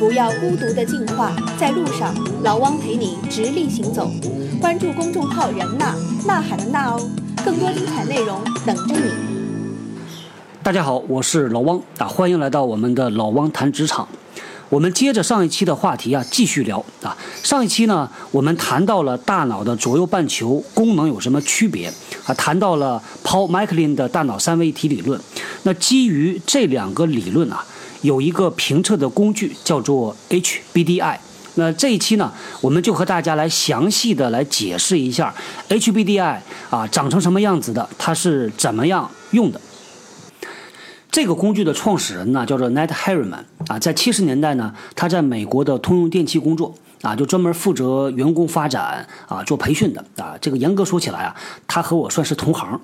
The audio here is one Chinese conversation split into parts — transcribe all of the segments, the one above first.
不要孤独的进化，在路上，老汪陪你直立行走。关注公众号“人呐呐喊的呐哦，更多精彩内容等着你。大家好，我是老汪啊，欢迎来到我们的老汪谈职场。我们接着上一期的话题啊，继续聊啊。上一期呢，我们谈到了大脑的左右半球功能有什么区别啊，谈到了 Paul MacLean 的大脑三位一体理论。那基于这两个理论啊，有一个评测的工具叫做 HBDI。那这一期呢，我们就和大家来详细的来解释一下 HBDI 啊长成什么样子的，它是怎么样用的。这个工具的创始人呢，叫做 net Harriman 啊，在七十年代呢，他在美国的通用电气工作啊，就专门负责员工发展啊，做培训的啊。这个严格说起来啊，他和我算是同行。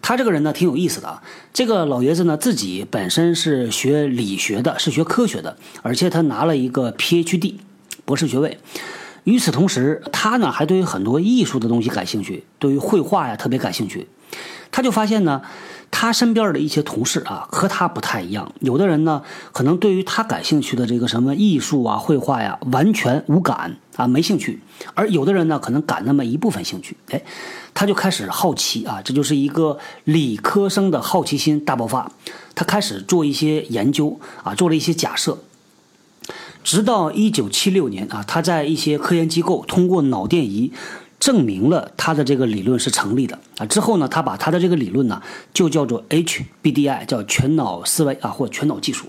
他这个人呢，挺有意思的啊。这个老爷子呢，自己本身是学理学的，是学科学的，而且他拿了一个 PhD 博士学位。与此同时，他呢还对于很多艺术的东西感兴趣，对于绘画呀特别感兴趣。他就发现呢。他身边的一些同事啊，和他不太一样。有的人呢，可能对于他感兴趣的这个什么艺术啊、绘画呀，完全无感啊，没兴趣；而有的人呢，可能感那么一部分兴趣。哎，他就开始好奇啊，这就是一个理科生的好奇心大爆发。他开始做一些研究啊，做了一些假设。直到一九七六年啊，他在一些科研机构通过脑电仪。证明了他的这个理论是成立的啊！之后呢，他把他的这个理论呢，就叫做 HBDI，叫全脑思维啊，或全脑技术。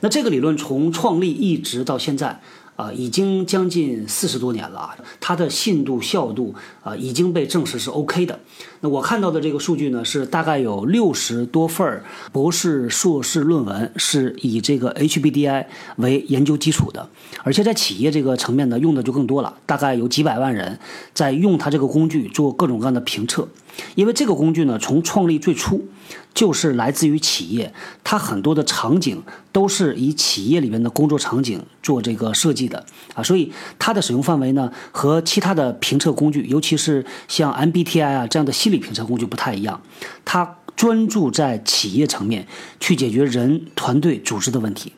那这个理论从创立一直到现在。啊，已经将近四十多年了啊，它的信度、效度啊已经被证实是 OK 的。那我看到的这个数据呢，是大概有六十多份博士、硕士论文是以这个 HBDI 为研究基础的，而且在企业这个层面呢，用的就更多了，大概有几百万人在用它这个工具做各种各样的评测。因为这个工具呢，从创立最初就是来自于企业，它很多的场景都是以企业里面的工作场景做这个设计的啊，所以它的使用范围呢和其他的评测工具，尤其是像 MBTI 啊这样的心理评测工具不太一样，它专注在企业层面去解决人、团队、组织的问题。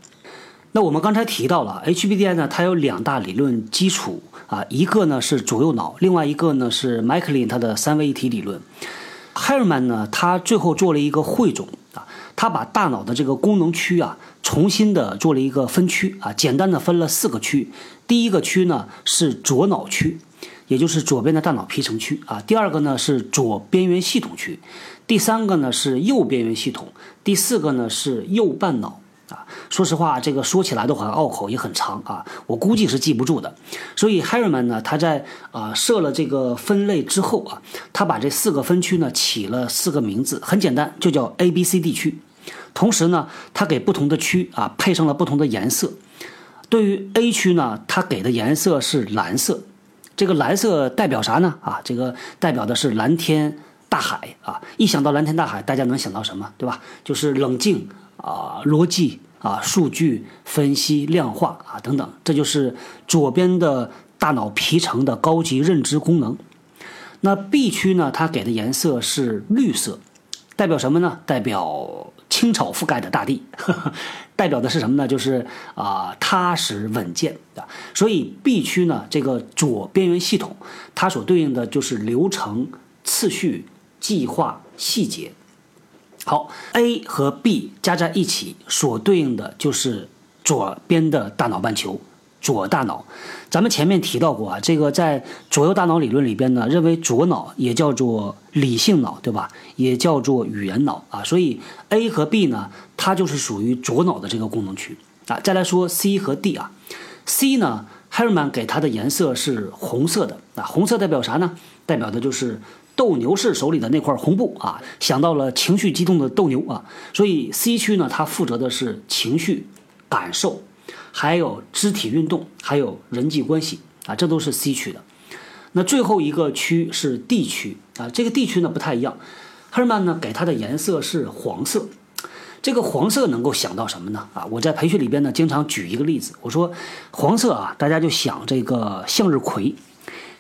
那我们刚才提到了 HBDI 呢，它有两大理论基础。啊，一个呢是左右脑，另外一个呢是麦克林他的三位一体理论。Hermann 呢，他最后做了一个汇总，他把大脑的这个功能区啊，重新的做了一个分区啊，简单的分了四个区。第一个区呢是左脑区，也就是左边的大脑皮层区啊。第二个呢是左边缘系统区，第三个呢是右边缘系统，第四个呢是右半脑。啊，说实话，这个说起来都很拗口，也很长啊，我估计是记不住的。所以 Harriman 呢，他在啊设了这个分类之后啊，他把这四个分区呢起了四个名字，很简单，就叫 A、B、C、D 区。同时呢，它给不同的区啊配上了不同的颜色。对于 A 区呢，它给的颜色是蓝色，这个蓝色代表啥呢？啊，这个代表的是蓝天大海啊。一想到蓝天大海，大家能想到什么？对吧？就是冷静。啊，逻辑啊，数据分析、量化啊，等等，这就是左边的大脑皮层的高级认知功能。那 B 区呢？它给的颜色是绿色，代表什么呢？代表青草覆盖的大地，呵呵代表的是什么呢？就是啊，踏实稳健啊。所以 B 区呢，这个左边缘系统，它所对应的就是流程、次序、计划、细节。好，A 和 B 加在一起所对应的就是左边的大脑半球，左大脑。咱们前面提到过啊，这个在左右大脑理论里边呢，认为左脑也叫做理性脑，对吧？也叫做语言脑啊。所以 A 和 B 呢，它就是属于左脑的这个功能区啊。再来说 C 和 D 啊，C 呢，Herman 给它的颜色是红色的啊，红色代表啥呢？代表的就是。斗牛士手里的那块红布啊，想到了情绪激动的斗牛啊，所以 C 区呢，它负责的是情绪、感受，还有肢体运动，还有人际关系啊，这都是 C 区的。那最后一个区是 D 区啊，这个 D 区呢不太一样，赫尔曼呢给它的颜色是黄色，这个黄色能够想到什么呢？啊，我在培训里边呢经常举一个例子，我说黄色啊，大家就想这个向日葵。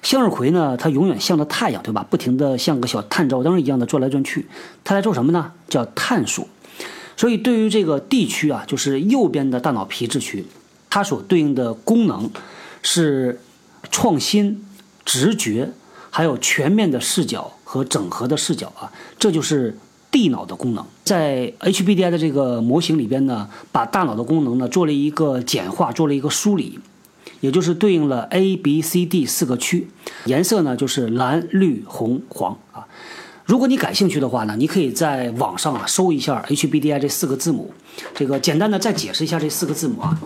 向日葵呢，它永远向着太阳，对吧？不停地像个小探照灯一样的转来转去。它在做什么呢？叫探索。所以对于这个地区啊，就是右边的大脑皮质区，它所对应的功能是创新、直觉，还有全面的视角和整合的视角啊，这就是地脑的功能。在 HBDI 的这个模型里边呢，把大脑的功能呢做了一个简化，做了一个梳理，也就是对应了 A、B、C、D 四个区，颜色呢就是蓝、绿、红、黄啊。如果你感兴趣的话呢，你可以在网上啊搜一下 HBDI 这四个字母，这个简单的再解释一下这四个字母啊。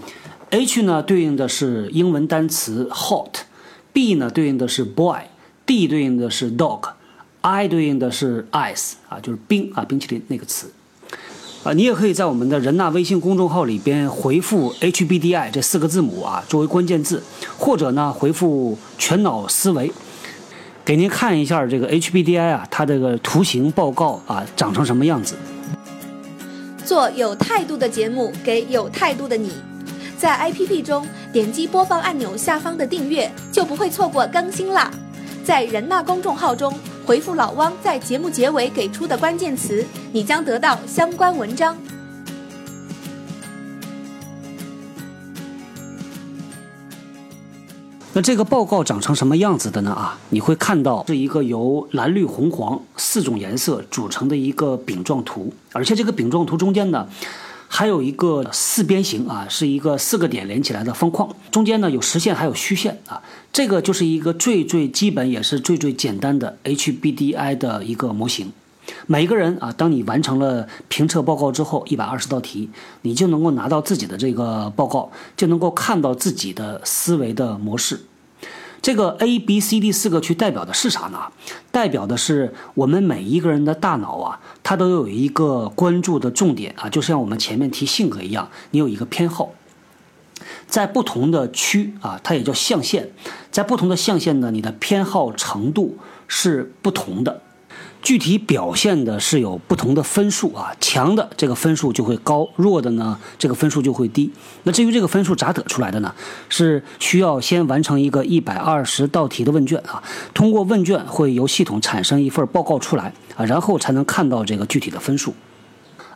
H 呢对应的是英文单词 hot，B 呢对应的是 boy，D 对应的是 dog，I 对应的是 ice 啊，就是冰啊冰淇淋那个词啊。你也可以在我们的人纳微信公众号里边回复 HBDI 这四个字母啊作为关键字，或者呢回复全脑思维。给您看一下这个 HBDI 啊，它这个图形报告啊，长成什么样子？做有态度的节目，给有态度的你。在 APP 中点击播放按钮下方的订阅，就不会错过更新啦。在人纳公众号中回复老汪在节目结尾给出的关键词，你将得到相关文章。那这个报告长成什么样子的呢？啊，你会看到是一个由蓝绿红黄四种颜色组成的一个饼状图，而且这个饼状图中间呢，还有一个四边形啊，是一个四个点连起来的方框，中间呢有实线还有虚线啊，这个就是一个最最基本也是最最简单的 HBDI 的一个模型。每个人啊，当你完成了评测报告之后，一百二十道题，你就能够拿到自己的这个报告，就能够看到自己的思维的模式。这个 A、B、C、D 四个区代表的是啥呢？代表的是我们每一个人的大脑啊，它都有一个关注的重点啊，就像我们前面提性格一样，你有一个偏好，在不同的区啊，它也叫象限，在不同的象限呢，你的偏好程度是不同的。具体表现的是有不同的分数啊，强的这个分数就会高，弱的呢这个分数就会低。那至于这个分数咋得出来的呢？是需要先完成一个一百二十道题的问卷啊，通过问卷会由系统产生一份报告出来啊，然后才能看到这个具体的分数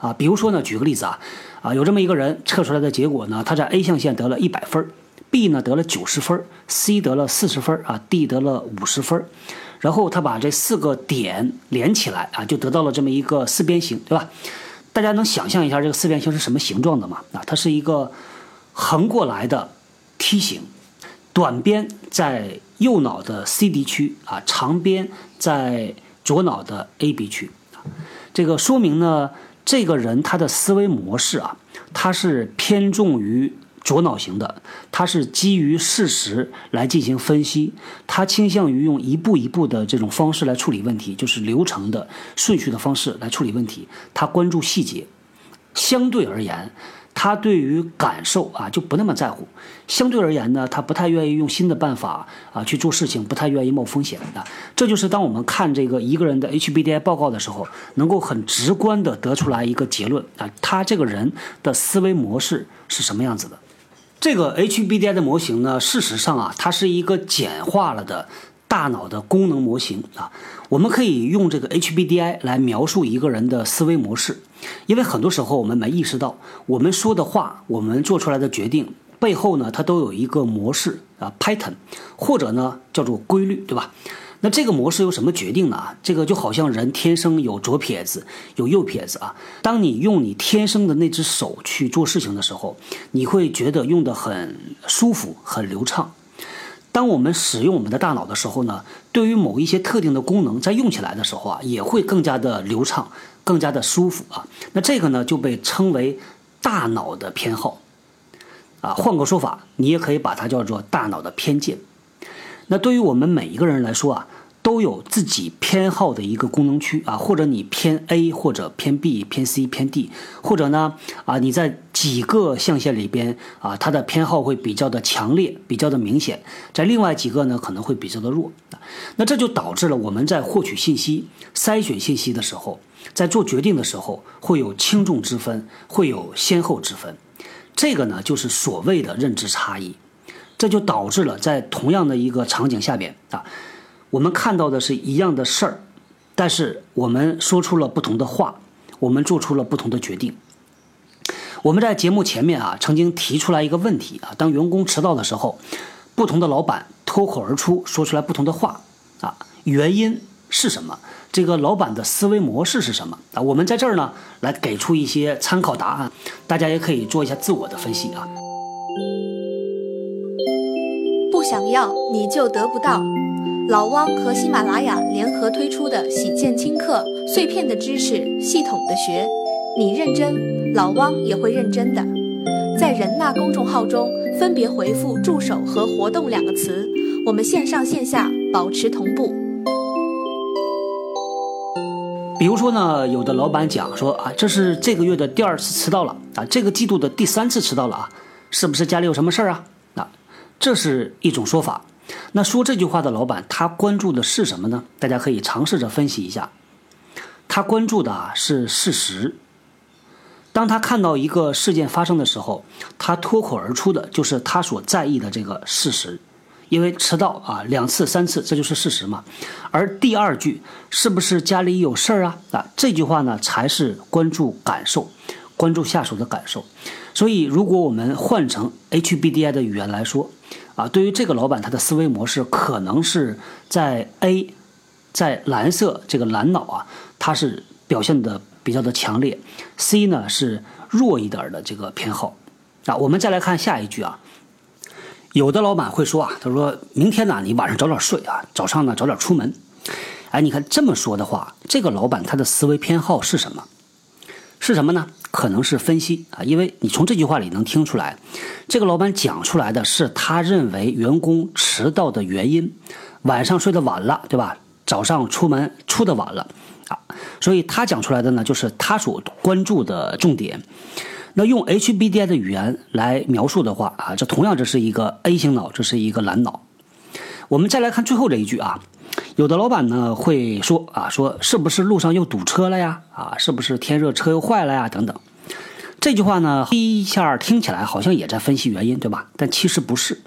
啊。比如说呢，举个例子啊，啊有这么一个人测出来的结果呢，他在 A 象限得了一百分，B 呢得了九十分，C 得了四十分啊，D 得了五十分。然后他把这四个点连起来啊，就得到了这么一个四边形，对吧？大家能想象一下这个四边形是什么形状的吗？啊，它是一个横过来的梯形，短边在右脑的 C D 区啊，长边在左脑的 A B 区啊。这个说明呢，这个人他的思维模式啊，他是偏重于。左脑型的，他是基于事实来进行分析，他倾向于用一步一步的这种方式来处理问题，就是流程的顺序的方式来处理问题。他关注细节，相对而言，他对于感受啊就不那么在乎。相对而言呢，他不太愿意用新的办法啊去做事情，不太愿意冒风险的。这就是当我们看这个一个人的 HBDI 报告的时候，能够很直观的得出来一个结论啊，他这个人的思维模式是什么样子的。这个 HBDI 的模型呢，事实上啊，它是一个简化了的大脑的功能模型啊。我们可以用这个 HBDI 来描述一个人的思维模式，因为很多时候我们没意识到，我们说的话，我们做出来的决定背后呢，它都有一个模式啊，pattern，或者呢叫做规律，对吧？那这个模式由什么决定呢？这个就好像人天生有左撇子，有右撇子啊。当你用你天生的那只手去做事情的时候，你会觉得用的很舒服、很流畅。当我们使用我们的大脑的时候呢，对于某一些特定的功能，在用起来的时候啊，也会更加的流畅、更加的舒服啊。那这个呢，就被称为大脑的偏好啊。换个说法，你也可以把它叫做大脑的偏见。那对于我们每一个人来说啊，都有自己偏好的一个功能区啊，或者你偏 A，或者偏 B，偏 C，偏 D，或者呢啊，你在几个象限里边啊，它的偏好会比较的强烈，比较的明显，在另外几个呢可能会比较的弱。那这就导致了我们在获取信息、筛选信息的时候，在做决定的时候会有轻重之分，会有先后之分。这个呢就是所谓的认知差异。这就导致了，在同样的一个场景下边啊，我们看到的是一样的事儿，但是我们说出了不同的话，我们做出了不同的决定。我们在节目前面啊，曾经提出来一个问题啊，当员工迟到的时候，不同的老板脱口而出说出来不同的话啊，原因是什么？这个老板的思维模式是什么啊？我们在这儿呢，来给出一些参考答案，大家也可以做一下自我的分析啊。想要你就得不到。老汪和喜马拉雅联合推出的喜见轻课，碎片的知识，系统的学。你认真，老汪也会认真的。在人纳公众号中分别回复“助手”和“活动”两个词，我们线上线下保持同步。比如说呢，有的老板讲说啊，这是这个月的第二次迟到了啊，这个季度的第三次迟到了啊，是不是家里有什么事儿啊？这是一种说法。那说这句话的老板，他关注的是什么呢？大家可以尝试着分析一下。他关注的啊是事实。当他看到一个事件发生的时候，他脱口而出的就是他所在意的这个事实。因为迟到啊两次三次，这就是事实嘛。而第二句是不是家里有事儿啊？啊，这句话呢才是关注感受，关注下属的感受。所以，如果我们换成 HBDI 的语言来说。啊，对于这个老板，他的思维模式可能是在 A，在蓝色这个蓝脑啊，他是表现的比较的强烈；C 呢是弱一点的这个偏好。啊，我们再来看下一句啊，有的老板会说啊，他说明天呢，你晚上早点睡啊，早上呢早点出门。哎，你看这么说的话，这个老板他的思维偏好是什么？是什么呢？可能是分析啊，因为你从这句话里能听出来，这个老板讲出来的是他认为员工迟到的原因，晚上睡得晚了，对吧？早上出门出的晚了啊，所以他讲出来的呢，就是他所关注的重点。那用 HBDI 的语言来描述的话啊，这同样这是一个 A 型脑，这是一个蓝脑。我们再来看最后这一句啊。有的老板呢会说啊，说是不是路上又堵车了呀？啊，是不是天热车又坏了呀？等等。这句话呢，第一下听起来好像也在分析原因，对吧？但其实不是。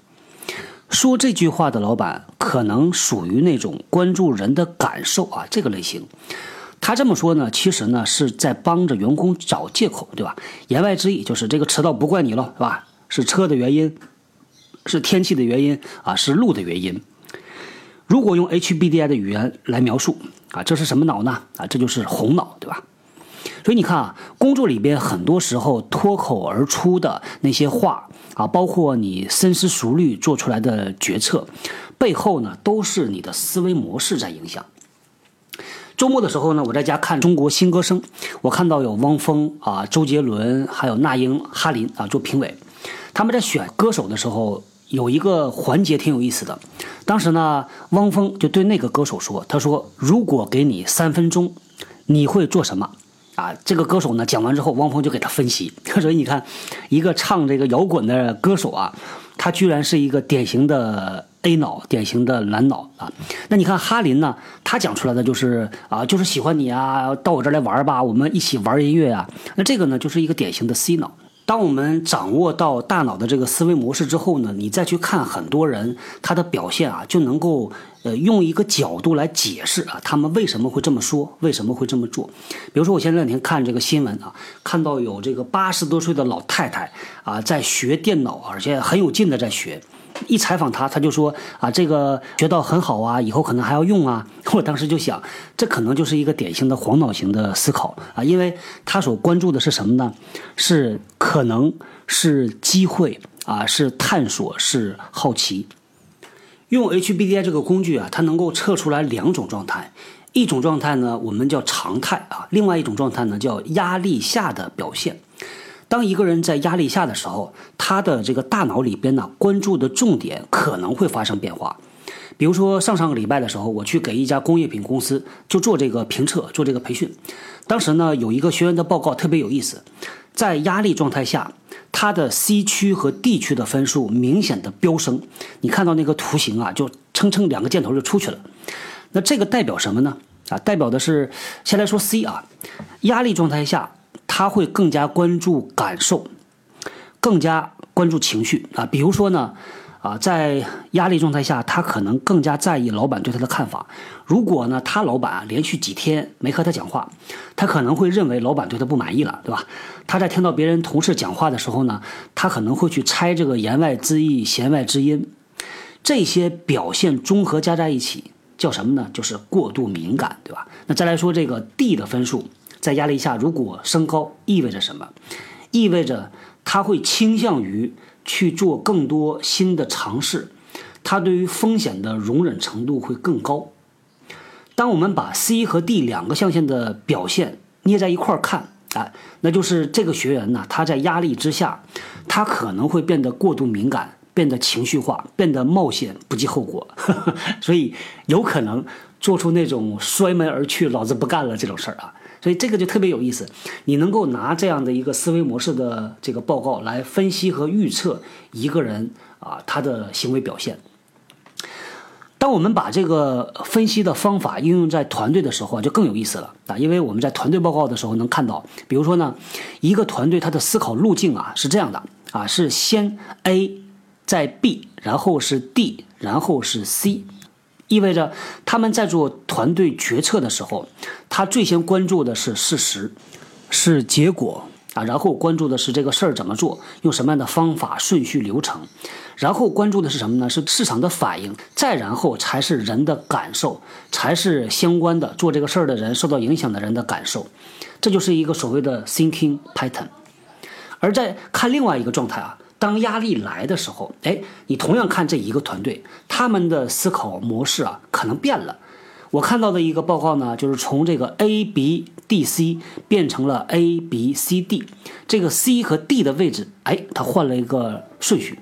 说这句话的老板可能属于那种关注人的感受啊这个类型。他这么说呢，其实呢是在帮着员工找借口，对吧？言外之意就是这个迟到不怪你了，是吧？是车的原因，是天气的原因啊，是路的原因。如果用 HBDI 的语言来描述啊，这是什么脑呢？啊，这就是红脑，对吧？所以你看啊，工作里边很多时候脱口而出的那些话啊，包括你深思熟虑做出来的决策，背后呢都是你的思维模式在影响。周末的时候呢，我在家看《中国新歌声》，我看到有汪峰啊、周杰伦，还有那英、哈林啊做评委，他们在选歌手的时候。有一个环节挺有意思的，当时呢，汪峰就对那个歌手说：“他说，如果给你三分钟，你会做什么？”啊，这个歌手呢讲完之后，汪峰就给他分析。所以你看，一个唱这个摇滚的歌手啊，他居然是一个典型的 A 脑，典型的蓝脑啊。那你看哈林呢，他讲出来的就是啊，就是喜欢你啊，到我这儿来玩吧，我们一起玩音乐啊。那这个呢，就是一个典型的 C 脑。当我们掌握到大脑的这个思维模式之后呢，你再去看很多人他的表现啊，就能够呃用一个角度来解释啊，他们为什么会这么说，为什么会这么做。比如说，我前两天看这个新闻啊，看到有这个八十多岁的老太太啊，在学电脑，而且很有劲的在学。一采访他，他就说啊，这个学到很好啊，以后可能还要用啊。我当时就想，这可能就是一个典型的黄脑型的思考啊，因为他所关注的是什么呢？是可能是机会啊，是探索，是好奇。用 HBDI 这个工具啊，它能够测出来两种状态，一种状态呢，我们叫常态啊，另外一种状态呢，叫压力下的表现。当一个人在压力下的时候，他的这个大脑里边呢，关注的重点可能会发生变化。比如说上上个礼拜的时候，我去给一家工业品公司就做这个评测，做这个培训。当时呢，有一个学员的报告特别有意思，在压力状态下，他的 C 区和 D 区的分数明显的飙升。你看到那个图形啊，就蹭蹭两个箭头就出去了。那这个代表什么呢？啊，代表的是先来说 C 啊，压力状态下。他会更加关注感受，更加关注情绪啊。比如说呢，啊，在压力状态下，他可能更加在意老板对他的看法。如果呢，他老板连续几天没和他讲话，他可能会认为老板对他不满意了，对吧？他在听到别人同事讲话的时候呢，他可能会去猜这个言外之意、弦外之音。这些表现综合加在一起，叫什么呢？就是过度敏感，对吧？那再来说这个 D 的分数，在压力下如果升高，意味着什么？意味着他会倾向于。去做更多新的尝试，他对于风险的容忍程度会更高。当我们把 C 和 D 两个象限的表现捏在一块儿看，啊，那就是这个学员呢，他在压力之下，他可能会变得过度敏感，变得情绪化，变得冒险不计后果，所以有可能做出那种摔门而去、老子不干了这种事儿啊。所以这个就特别有意思，你能够拿这样的一个思维模式的这个报告来分析和预测一个人啊他的行为表现。当我们把这个分析的方法应用在团队的时候啊，就更有意思了啊，因为我们在团队报告的时候能看到，比如说呢，一个团队它的思考路径啊是这样的啊，是先 A，再 B，然后是 D，然后是 C。意味着他们在做团队决策的时候，他最先关注的是事实，是结果啊，然后关注的是这个事儿怎么做，用什么样的方法、顺序、流程，然后关注的是什么呢？是市场的反应，再然后才是人的感受，才是相关的做这个事儿的人受到影响的人的感受，这就是一个所谓的 thinking pattern。而在看另外一个状态啊。当压力来的时候，哎，你同样看这一个团队，他们的思考模式啊，可能变了。我看到的一个报告呢，就是从这个 A B D C 变成了 A B C D，这个 C 和 D 的位置，哎，它换了一个顺序。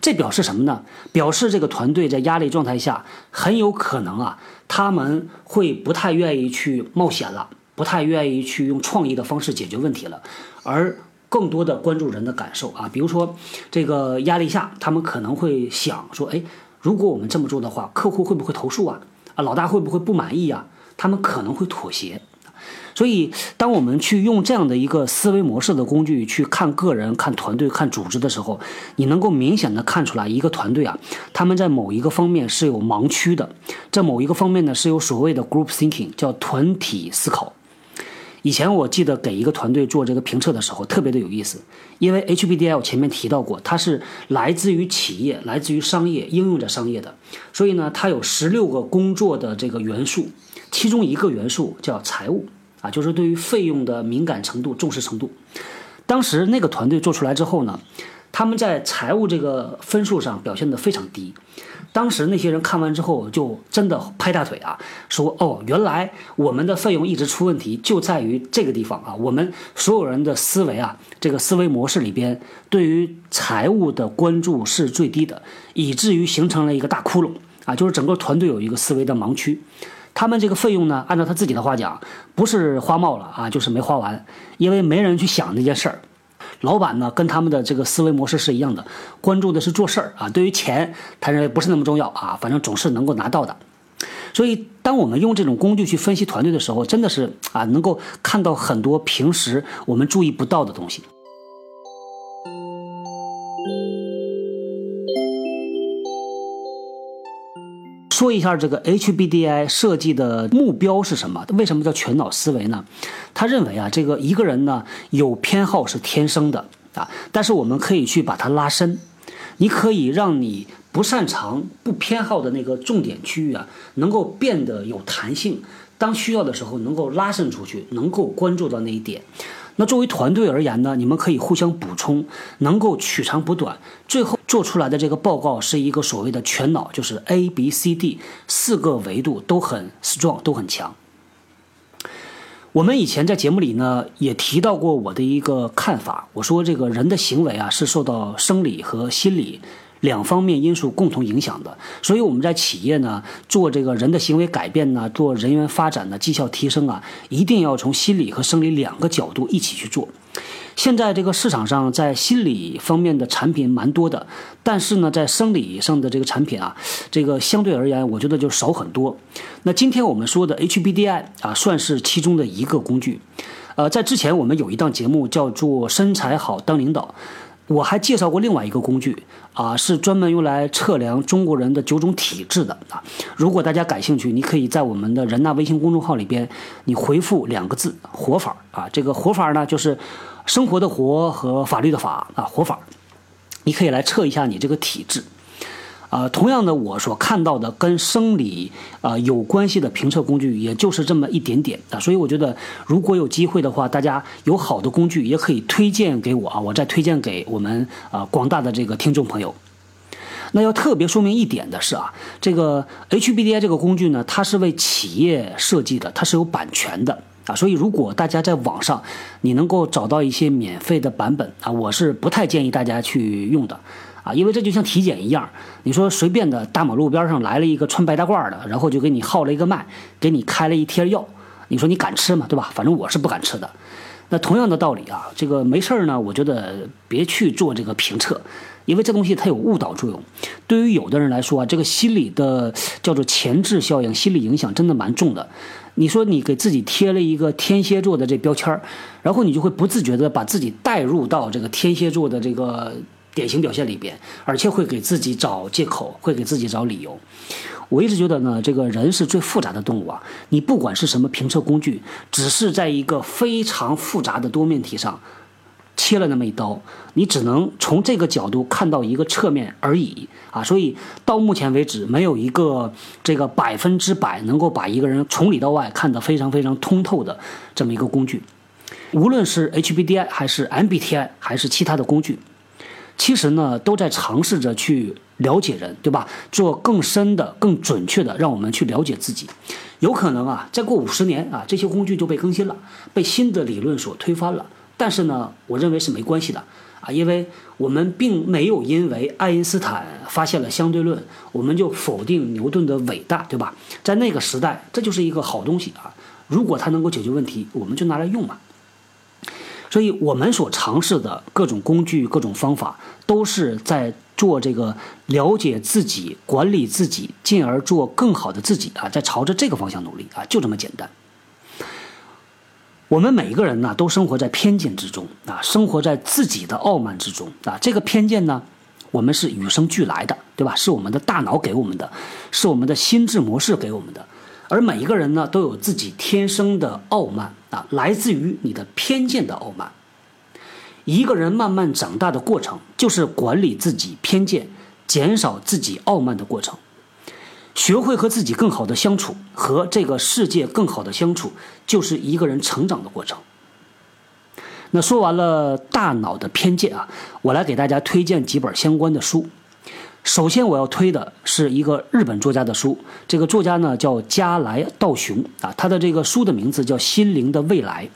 这表示什么呢？表示这个团队在压力状态下，很有可能啊，他们会不太愿意去冒险了，不太愿意去用创意的方式解决问题了，而。更多的关注人的感受啊，比如说这个压力下，他们可能会想说，哎，如果我们这么做的话，客户会不会投诉啊？啊，老大会不会不满意啊？他们可能会妥协。所以，当我们去用这样的一个思维模式的工具去看个人、看团队、看组织的时候，你能够明显的看出来，一个团队啊，他们在某一个方面是有盲区的，在某一个方面呢是有所谓的 group thinking，叫团体思考。以前我记得给一个团队做这个评测的时候，特别的有意思，因为 HBDI 我前面提到过，它是来自于企业、来自于商业、应用在商业的，所以呢，它有十六个工作的这个元素，其中一个元素叫财务啊，就是对于费用的敏感程度、重视程度。当时那个团队做出来之后呢，他们在财务这个分数上表现得非常低。当时那些人看完之后，就真的拍大腿啊，说：“哦，原来我们的费用一直出问题，就在于这个地方啊！我们所有人的思维啊，这个思维模式里边，对于财务的关注是最低的，以至于形成了一个大窟窿啊！就是整个团队有一个思维的盲区。他们这个费用呢，按照他自己的话讲，不是花冒了啊，就是没花完，因为没人去想这件事儿。”老板呢，跟他们的这个思维模式是一样的，关注的是做事儿啊。对于钱，他认为不是那么重要啊，反正总是能够拿到的。所以，当我们用这种工具去分析团队的时候，真的是啊，能够看到很多平时我们注意不到的东西。说一下这个 HBDI 设计的目标是什么？为什么叫全脑思维呢？他认为啊，这个一个人呢有偏好是天生的啊，但是我们可以去把它拉伸，你可以让你不擅长、不偏好的那个重点区域啊，能够变得有弹性，当需要的时候能够拉伸出去，能够关注到那一点。那作为团队而言呢，你们可以互相补充，能够取长补短，最后做出来的这个报告是一个所谓的全脑，就是 A、B、C、D 四个维度都很 strong，都很强。我们以前在节目里呢也提到过我的一个看法，我说这个人的行为啊是受到生理和心理。两方面因素共同影响的，所以我们在企业呢做这个人的行为改变呢，做人员发展的绩效提升啊，一定要从心理和生理两个角度一起去做。现在这个市场上在心理方面的产品蛮多的，但是呢，在生理上的这个产品啊，这个相对而言，我觉得就少很多。那今天我们说的 HBDI 啊，算是其中的一个工具。呃，在之前我们有一档节目叫做《身材好当领导》。我还介绍过另外一个工具啊，是专门用来测量中国人的九种体质的啊。如果大家感兴趣，你可以在我们的人大微信公众号里边，你回复两个字“活法”啊。这个活法呢，就是生活的活和法律的法啊，活法。你可以来测一下你这个体质。啊，同样的，我所看到的跟生理啊有关系的评测工具，也就是这么一点点啊。所以我觉得，如果有机会的话，大家有好的工具也可以推荐给我啊，我再推荐给我们啊广大的这个听众朋友。那要特别说明一点的是啊，这个 HBDI 这个工具呢，它是为企业设计的，它是有版权的啊。所以如果大家在网上你能够找到一些免费的版本啊，我是不太建议大家去用的。啊，因为这就像体检一样，你说随便的大马路边上来了一个穿白大褂的，然后就给你号了一个脉，给你开了一贴药，你说你敢吃吗？对吧？反正我是不敢吃的。那同样的道理啊，这个没事儿呢，我觉得别去做这个评测，因为这东西它有误导作用。对于有的人来说啊，这个心理的叫做前置效应，心理影响真的蛮重的。你说你给自己贴了一个天蝎座的这标签儿，然后你就会不自觉的把自己带入到这个天蝎座的这个。典型表现里边，而且会给自己找借口，会给自己找理由。我一直觉得呢，这个人是最复杂的动物啊。你不管是什么评测工具，只是在一个非常复杂的多面体上切了那么一刀，你只能从这个角度看到一个侧面而已啊。所以到目前为止，没有一个这个百分之百能够把一个人从里到外看得非常非常通透的这么一个工具。无论是 HBDI 还是 MBTI 还是其他的工具。其实呢，都在尝试着去了解人，对吧？做更深的、更准确的，让我们去了解自己。有可能啊，再过五十年啊，这些工具就被更新了，被新的理论所推翻了。但是呢，我认为是没关系的啊，因为我们并没有因为爱因斯坦发现了相对论，我们就否定牛顿的伟大，对吧？在那个时代，这就是一个好东西啊。如果它能够解决问题，我们就拿来用嘛。所以，我们所尝试的各种工具、各种方法，都是在做这个了解自己、管理自己，进而做更好的自己啊，在朝着这个方向努力啊，就这么简单。我们每一个人呢，都生活在偏见之中啊，生活在自己的傲慢之中啊。这个偏见呢，我们是与生俱来的，对吧？是我们的大脑给我们的，是我们的心智模式给我们的。而每一个人呢，都有自己天生的傲慢啊，来自于你的偏见的傲慢。一个人慢慢长大的过程，就是管理自己偏见、减少自己傲慢的过程。学会和自己更好的相处，和这个世界更好的相处，就是一个人成长的过程。那说完了大脑的偏见啊，我来给大家推荐几本相关的书。首先，我要推的是一个日本作家的书。这个作家呢叫加来道雄啊，他的这个书的名字叫《心灵的未来》。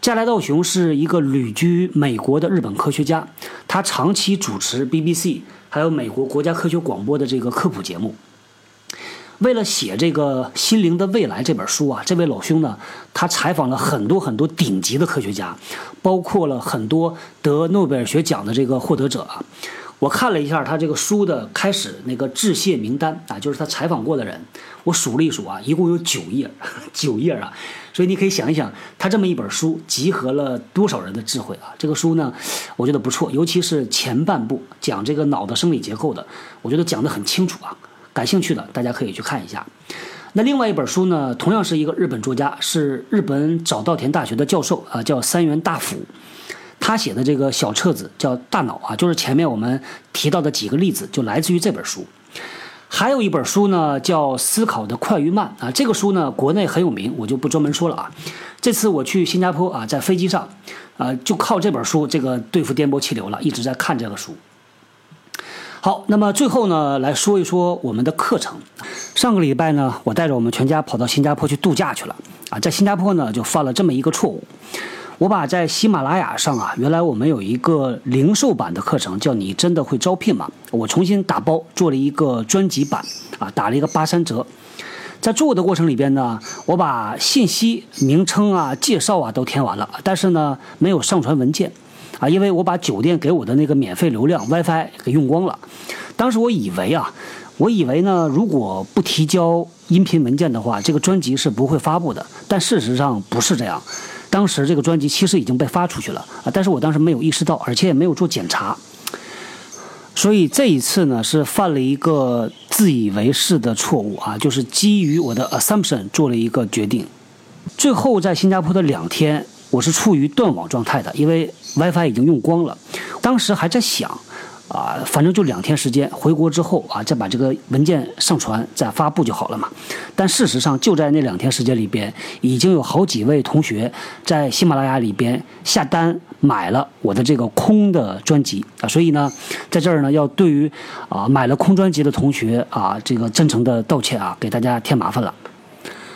加来道雄是一个旅居美国的日本科学家，他长期主持 BBC 还有美国国家科学广播的这个科普节目。为了写这个《心灵的未来》这本书啊，这位老兄呢，他采访了很多很多顶级的科学家，包括了很多得诺贝尔学奖的这个获得者啊。我看了一下他这个书的开始那个致谢名单啊，就是他采访过的人，我数了一数啊，一共有九页，九页啊，所以你可以想一想，他这么一本书集合了多少人的智慧啊？这个书呢，我觉得不错，尤其是前半部讲这个脑的生理结构的，我觉得讲得很清楚啊。感兴趣的大家可以去看一下。那另外一本书呢，同样是一个日本作家，是日本早稻田大学的教授啊，叫三原大辅。他写的这个小册子叫《大脑》啊，就是前面我们提到的几个例子就来自于这本书。还有一本书呢，叫《思考的快与慢》啊，这个书呢国内很有名，我就不专门说了啊。这次我去新加坡啊，在飞机上啊，就靠这本书这个对付颠簸气流了，一直在看这个书。好，那么最后呢，来说一说我们的课程。上个礼拜呢，我带着我们全家跑到新加坡去度假去了啊，在新加坡呢就犯了这么一个错误。我把在喜马拉雅上啊，原来我们有一个零售版的课程，叫你真的会招聘吗？我重新打包做了一个专辑版，啊，打了一个八三折。在做的过程里边呢，我把信息、名称啊、介绍啊都填完了，但是呢，没有上传文件，啊，因为我把酒店给我的那个免费流量 WiFi 给用光了。当时我以为啊，我以为呢，如果不提交音频文件的话，这个专辑是不会发布的。但事实上不是这样。当时这个专辑其实已经被发出去了啊，但是我当时没有意识到，而且也没有做检查。所以这一次呢，是犯了一个自以为是的错误啊，就是基于我的 assumption 做了一个决定。最后在新加坡的两天，我是处于断网状态的，因为 WiFi 已经用光了。当时还在想。啊，反正就两天时间，回国之后啊，再把这个文件上传，再发布就好了嘛。但事实上，就在那两天时间里边，已经有好几位同学在喜马拉雅里边下单买了我的这个空的专辑啊。所以呢，在这儿呢，要对于啊买了空专辑的同学啊，这个真诚的道歉啊，给大家添麻烦了。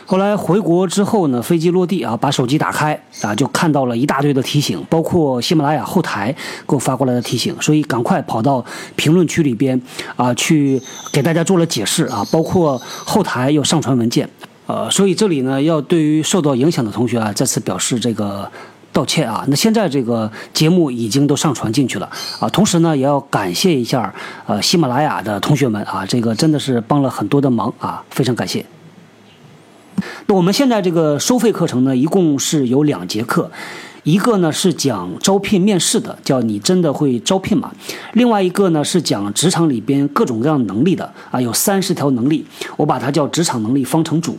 后来回国之后呢，飞机落地啊，把手机打开啊，就看到了一大堆的提醒，包括喜马拉雅后台给我发过来的提醒，所以赶快跑到评论区里边啊，去给大家做了解释啊，包括后台又上传文件，呃，所以这里呢，要对于受到影响的同学啊，再次表示这个道歉啊。那现在这个节目已经都上传进去了啊，同时呢，也要感谢一下呃喜马拉雅的同学们啊，这个真的是帮了很多的忙啊，非常感谢。那我们现在这个收费课程呢，一共是有两节课，一个呢是讲招聘面试的，叫你真的会招聘吗？另外一个呢是讲职场里边各种各样能力的啊，有三十条能力，我把它叫职场能力方程组。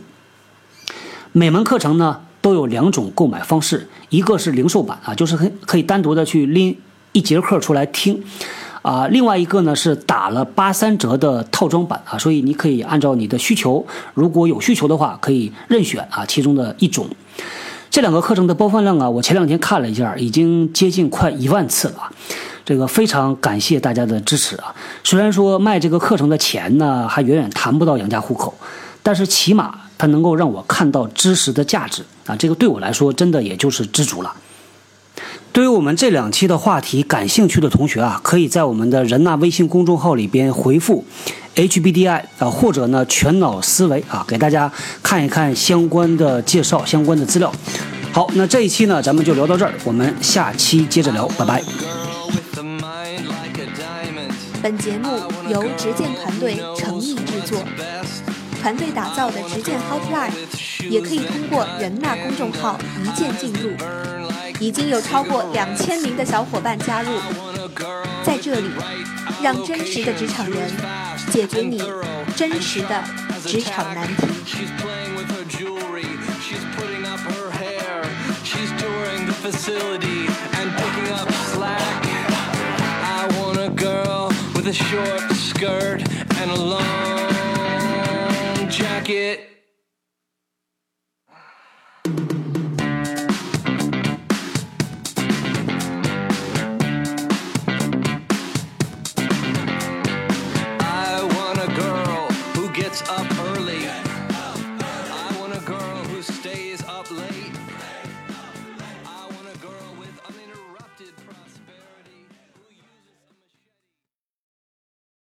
每门课程呢都有两种购买方式，一个是零售版啊，就是可可以单独的去拎一节课出来听。啊，另外一个呢是打了八三折的套装版啊，所以你可以按照你的需求，如果有需求的话，可以任选啊其中的一种。这两个课程的播放量啊，我前两天看了一下，已经接近快一万次了，这个非常感谢大家的支持啊。虽然说卖这个课程的钱呢，还远远谈不到养家糊口，但是起码它能够让我看到知识的价值啊，这个对我来说真的也就是知足了。对于我们这两期的话题感兴趣的同学啊，可以在我们的人纳微信公众号里边回复 HBDI 啊，或者呢全脑思维啊，给大家看一看相关的介绍、相关的资料。好，那这一期呢，咱们就聊到这儿，我们下期接着聊，拜拜。本节目由执剑团队诚意制作，团队打造的执剑 Hotline 也可以通过人纳公众号一键进入。已经有超过两千名的小伙伴加入，在这里，让真实的职场人解决你真实的职场难题。jacket.